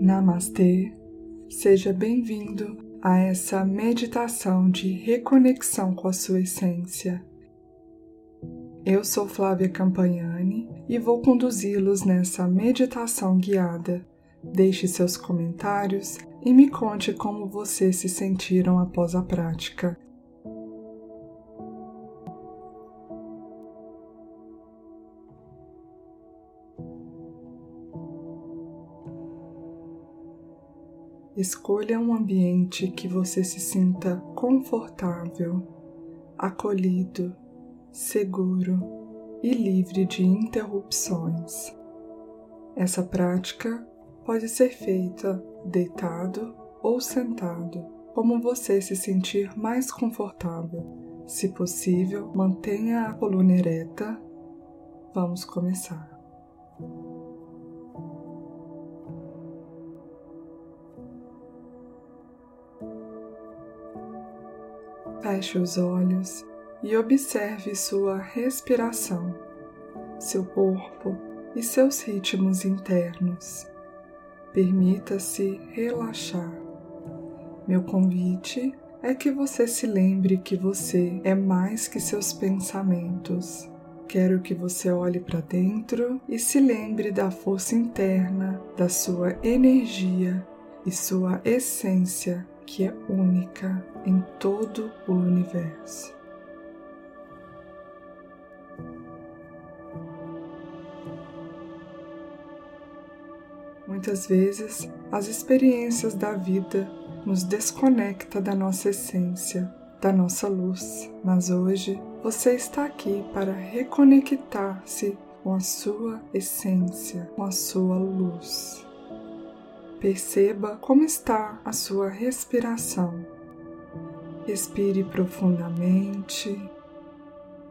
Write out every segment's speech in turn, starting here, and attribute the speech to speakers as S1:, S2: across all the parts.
S1: Namastê, seja bem-vindo a essa meditação de reconexão com a sua essência. Eu sou Flávia Campagnani e vou conduzi-los nessa meditação guiada. Deixe seus comentários e me conte como vocês se sentiram após a prática. Escolha um ambiente que você se sinta confortável, acolhido, seguro e livre de interrupções. Essa prática pode ser feita deitado ou sentado, como você se sentir mais confortável. Se possível, mantenha a coluna ereta. Vamos começar. Feche os olhos e observe sua respiração, seu corpo e seus ritmos internos. Permita-se relaxar. Meu convite é que você se lembre que você é mais que seus pensamentos. Quero que você olhe para dentro e se lembre da força interna, da sua energia e sua essência que é única em todo o universo. Muitas vezes, as experiências da vida nos desconecta da nossa essência, da nossa luz, mas hoje você está aqui para reconectar-se com a sua essência, com a sua luz. Perceba como está a sua respiração. Respire profundamente,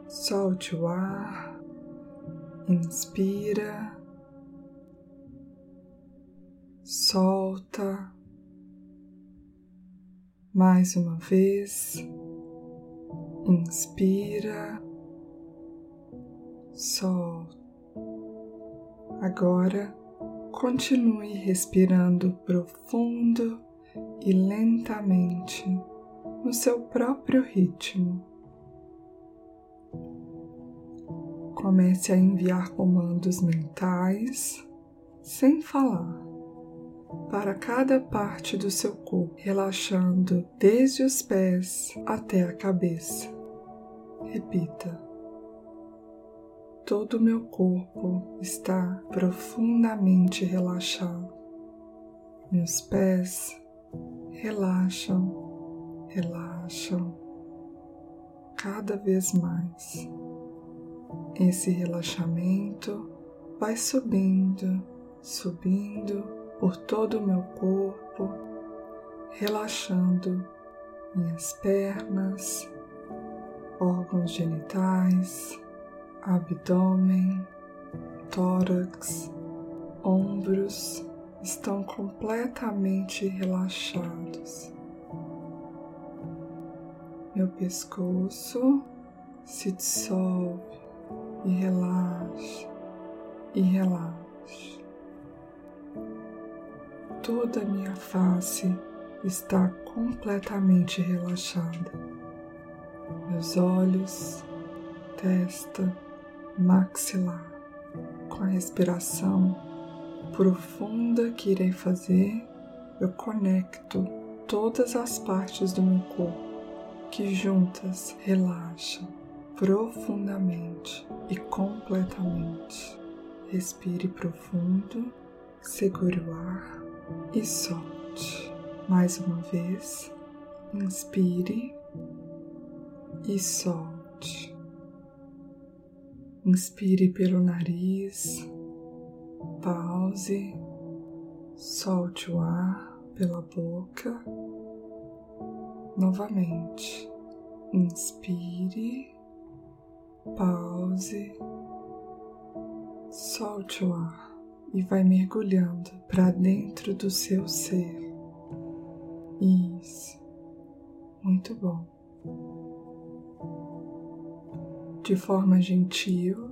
S1: solte o ar, inspira, solta. Mais uma vez, inspira, solta. Agora, Continue respirando profundo e lentamente no seu próprio ritmo. Comece a enviar comandos mentais sem falar para cada parte do seu corpo, relaxando desde os pés até a cabeça. Repita todo o meu corpo está profundamente relaxado. Meus pés relaxam, relaxam cada vez mais. Esse relaxamento vai subindo, subindo por todo o meu corpo, relaxando minhas pernas, órgãos genitais, abdômen, tórax, ombros estão completamente relaxados. Meu pescoço se dissolve e relaxa e relaxa. Toda a minha face está completamente relaxada. Meus olhos, testa, maxilar, com a respiração profunda que irei fazer, eu conecto todas as partes do meu corpo que juntas relaxam profundamente e completamente. Respire profundo, segure o ar e solte. Mais uma vez, inspire e solte. Inspire pelo nariz, pause, solte o ar pela boca. Novamente, inspire, pause, solte o ar e vai mergulhando para dentro do seu ser. Isso, muito bom de forma gentil,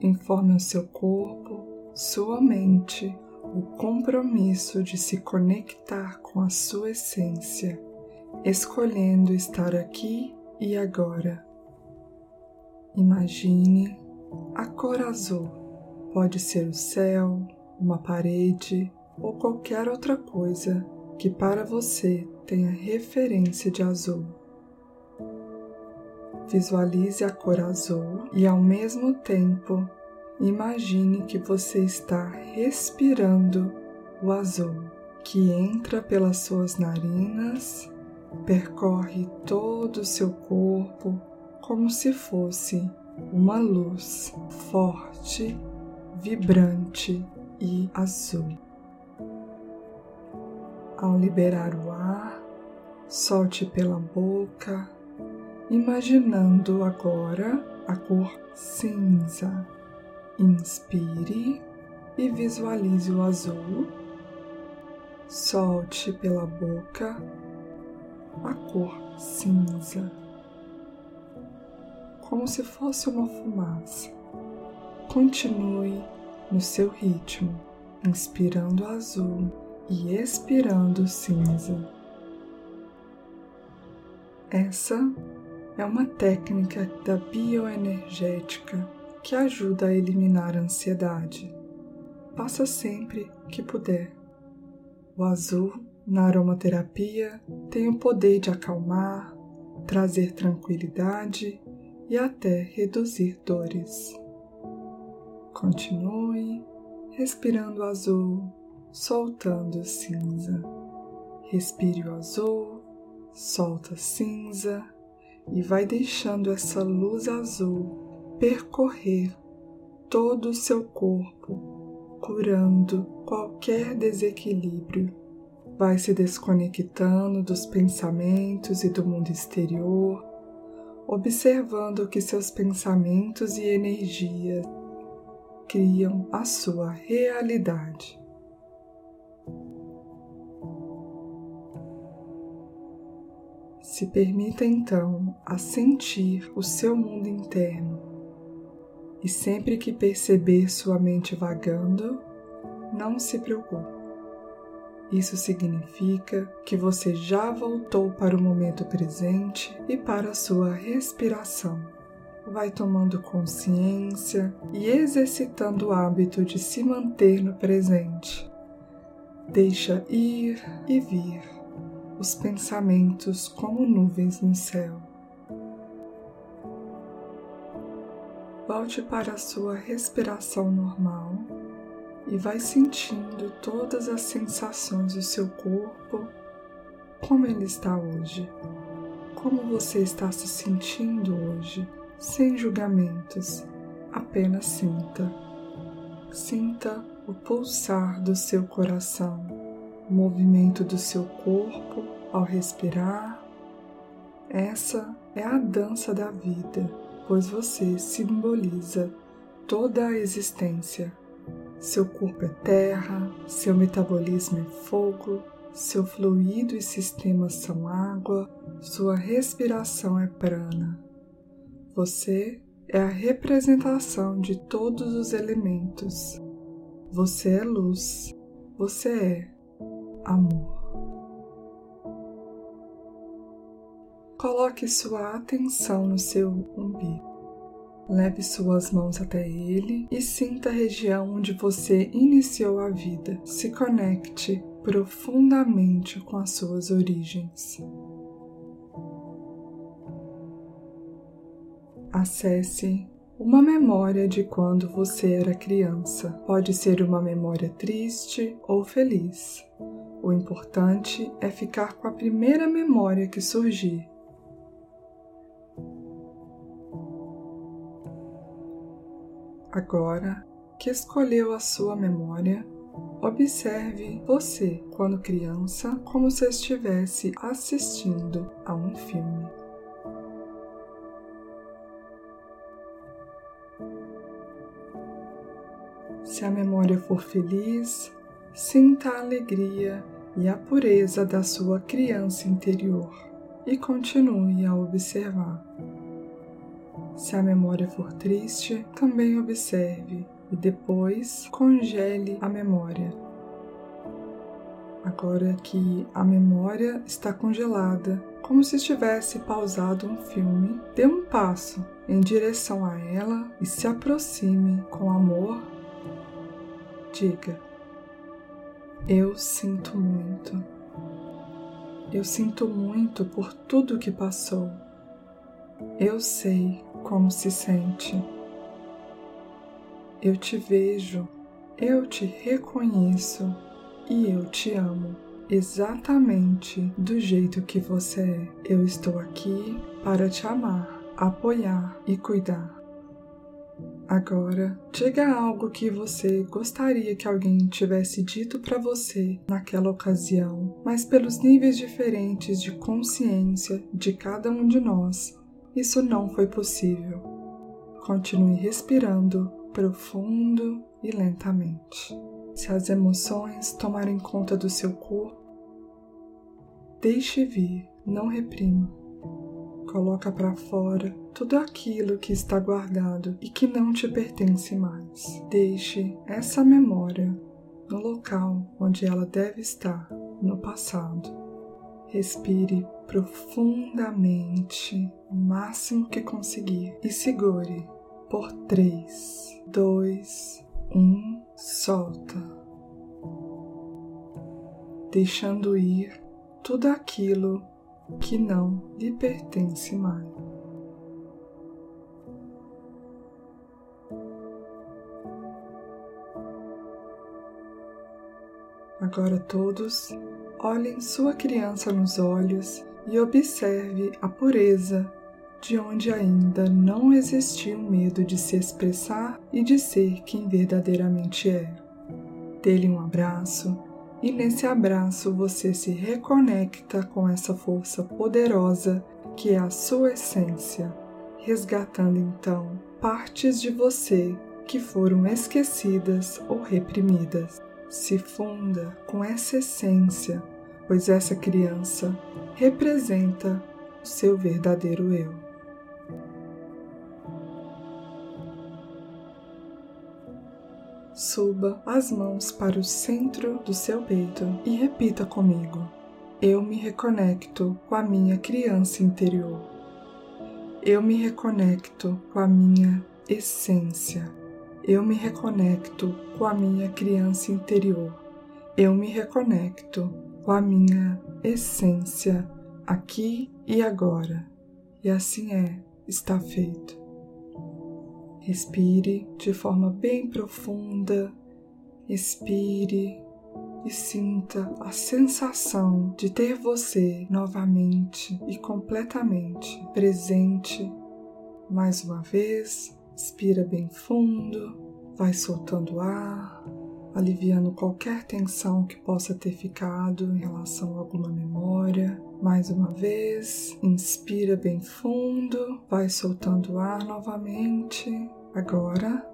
S1: informe ao seu corpo, sua mente, o compromisso de se conectar com a sua essência, escolhendo estar aqui e agora. Imagine a cor azul. Pode ser o céu, uma parede ou qualquer outra coisa que para você tenha referência de azul. Visualize a cor azul e, ao mesmo tempo, imagine que você está respirando o azul, que entra pelas suas narinas, percorre todo o seu corpo como se fosse uma luz forte, vibrante e azul. Ao liberar o ar, solte pela boca, imaginando agora a cor cinza. Inspire e visualize o azul. Solte pela boca a cor cinza como se fosse uma fumaça. Continue no seu ritmo, inspirando azul e expirando cinza. Essa é uma técnica da bioenergética que ajuda a eliminar a ansiedade. Faça sempre que puder. O azul na aromaterapia tem o poder de acalmar, trazer tranquilidade e até reduzir dores. Continue respirando azul, soltando cinza. Respire o azul, solta cinza e vai deixando essa luz azul percorrer todo o seu corpo, curando qualquer desequilíbrio. Vai se desconectando dos pensamentos e do mundo exterior observando que seus pensamentos e energias criam a sua realidade. Se permita então a sentir o seu mundo interno e sempre que perceber sua mente vagando, não se preocupe. Isso significa que você já voltou para o momento presente e para a sua respiração. Vai tomando consciência e exercitando o hábito de se manter no presente. Deixa ir e vir os pensamentos como nuvens no céu. Volte para a sua respiração normal e vai sentindo todas as sensações do seu corpo, como ele está hoje, como você está se sentindo hoje, sem julgamentos, apenas sinta. Sinta o pulsar do seu coração, o movimento do seu corpo ao respirar. Essa é a dança da vida, pois você simboliza toda a existência seu corpo é terra, seu metabolismo é fogo, seu fluido e sistema são água, sua respiração é prana. Você é a representação de todos os elementos. Você é luz, você é amor. Coloque sua atenção no seu umbigo. Leve suas mãos até ele e sinta a região onde você iniciou a vida. Se conecte profundamente com as suas origens. Acesse uma memória de quando você era criança. Pode ser uma memória triste ou feliz. O importante é ficar com a primeira memória que surgir Agora que escolheu a sua memória, observe você quando criança como se estivesse assistindo a um filme. Se a memória for feliz, sinta a alegria e a pureza da sua criança interior e continue a observar. Se a memória for triste, também observe e depois congele a memória Agora que a memória está congelada, como se estivesse pausado um filme, dê um passo em direção a ela e se aproxime com amor. Diga: Eu sinto muito. Eu sinto muito por tudo que passou. Eu sei como se sente. Eu te vejo, eu te reconheço e eu te amo exatamente do jeito que você é. Eu estou aqui para te amar, apoiar e cuidar. Agora, diga algo que você gostaria que alguém tivesse dito para você naquela ocasião, mas pelos níveis diferentes de consciência de cada um de nós, isso não foi possível. Continue respirando profundo e lentamente. Se as emoções tomarem conta do seu corpo, deixe vir, não reprima. Coloca para fora tudo aquilo que está guardado e que não te pertence mais. Deixe essa memória no local onde ela deve estar, no passado. Respire profundamente, o máximo que conseguir, e segure por 3, 2, 1, solta, deixando ir tudo aquilo que não lhe pertence mais. Agora todos olhem sua criança nos olhos e observe a pureza de onde ainda não existiu medo de se expressar e de ser quem verdadeiramente é. Dê-lhe um abraço e nesse abraço você se reconecta com essa força poderosa que é a sua essência, resgatando então partes de você que foram esquecidas ou reprimidas. Se funda com essa essência, pois essa criança representa o seu verdadeiro eu. Suba as mãos para o centro do seu peito e repita comigo: Eu me reconecto com a minha criança interior. Eu me reconecto com a minha essência. Eu me reconecto com a minha criança interior. Eu me reconecto com a minha essência aqui e agora. E assim é, está feito. Respire de forma bem profunda, expire e sinta a sensação de ter você novamente e completamente presente. Mais uma vez, expira bem fundo, vai soltando ar, aliviando qualquer tensão que possa ter ficado em relação a alguma memória. Mais uma vez, inspira bem fundo, vai soltando o ar novamente. Agora,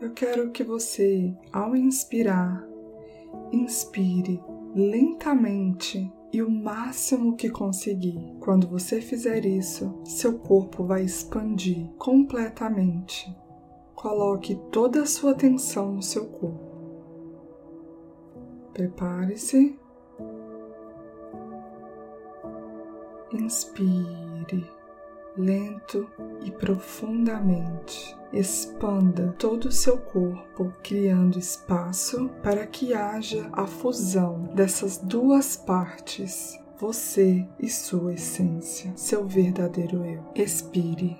S1: eu quero que você, ao inspirar, inspire lentamente e o máximo que conseguir. Quando você fizer isso, seu corpo vai expandir completamente. Coloque toda a sua atenção no seu corpo. Prepare-se Inspire lento e profundamente. Expanda todo o seu corpo, criando espaço para que haja a fusão dessas duas partes, você e sua essência, seu verdadeiro eu. Expire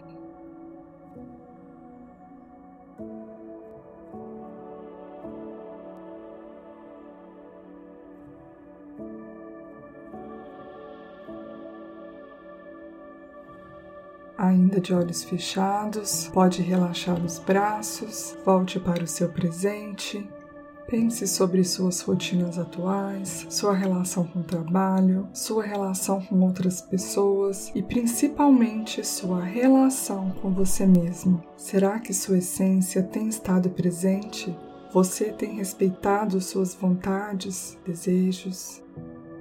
S1: ainda de olhos fechados, pode relaxar os braços, volte para o seu presente. Pense sobre suas rotinas atuais, sua relação com o trabalho, sua relação com outras pessoas e principalmente sua relação com você mesmo. Será que sua essência tem estado presente? Você tem respeitado suas vontades, desejos?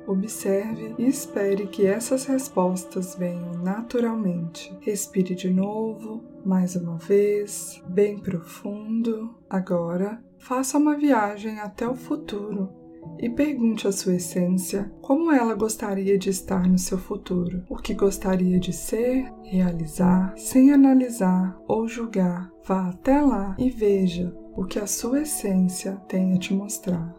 S1: Observe e espere que essas respostas venham naturalmente. Respire de novo, mais uma vez, bem profundo. Agora, faça uma viagem até o futuro e pergunte à sua essência como ela gostaria de estar no seu futuro, o que gostaria de ser, realizar, sem analisar ou julgar. Vá até lá e veja o que a sua essência tem a te mostrar.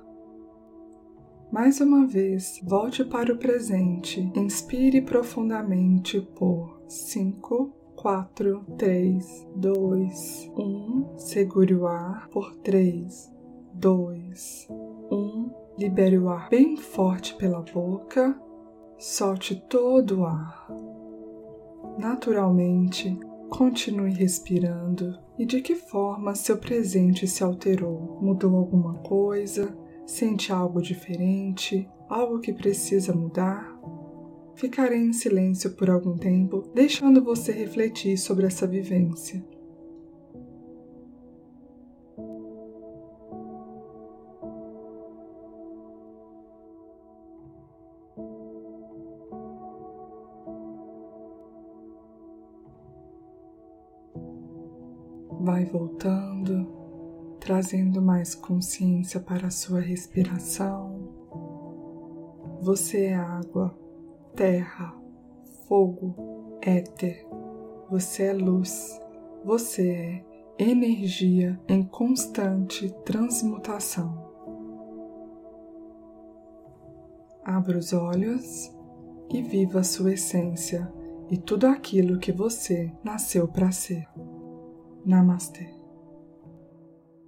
S1: Mais uma vez, volte para o presente. Inspire profundamente por 5, 4, 3, 2, 1. Segure o ar por 3, 2, 1. Libere o ar bem forte pela boca. Solte todo o ar. Naturalmente, continue respirando. E de que forma seu presente se alterou? Mudou alguma coisa? Sente algo diferente? Algo que precisa mudar? Ficarei em silêncio por algum tempo, deixando você refletir sobre essa vivência. Vai voltando, trazendo mais consciência para a sua respiração. Você é água terra, fogo, éter. Você é luz, você é energia em constante transmutação. Abra os olhos e viva a sua essência e tudo aquilo que você nasceu para ser. Namastê.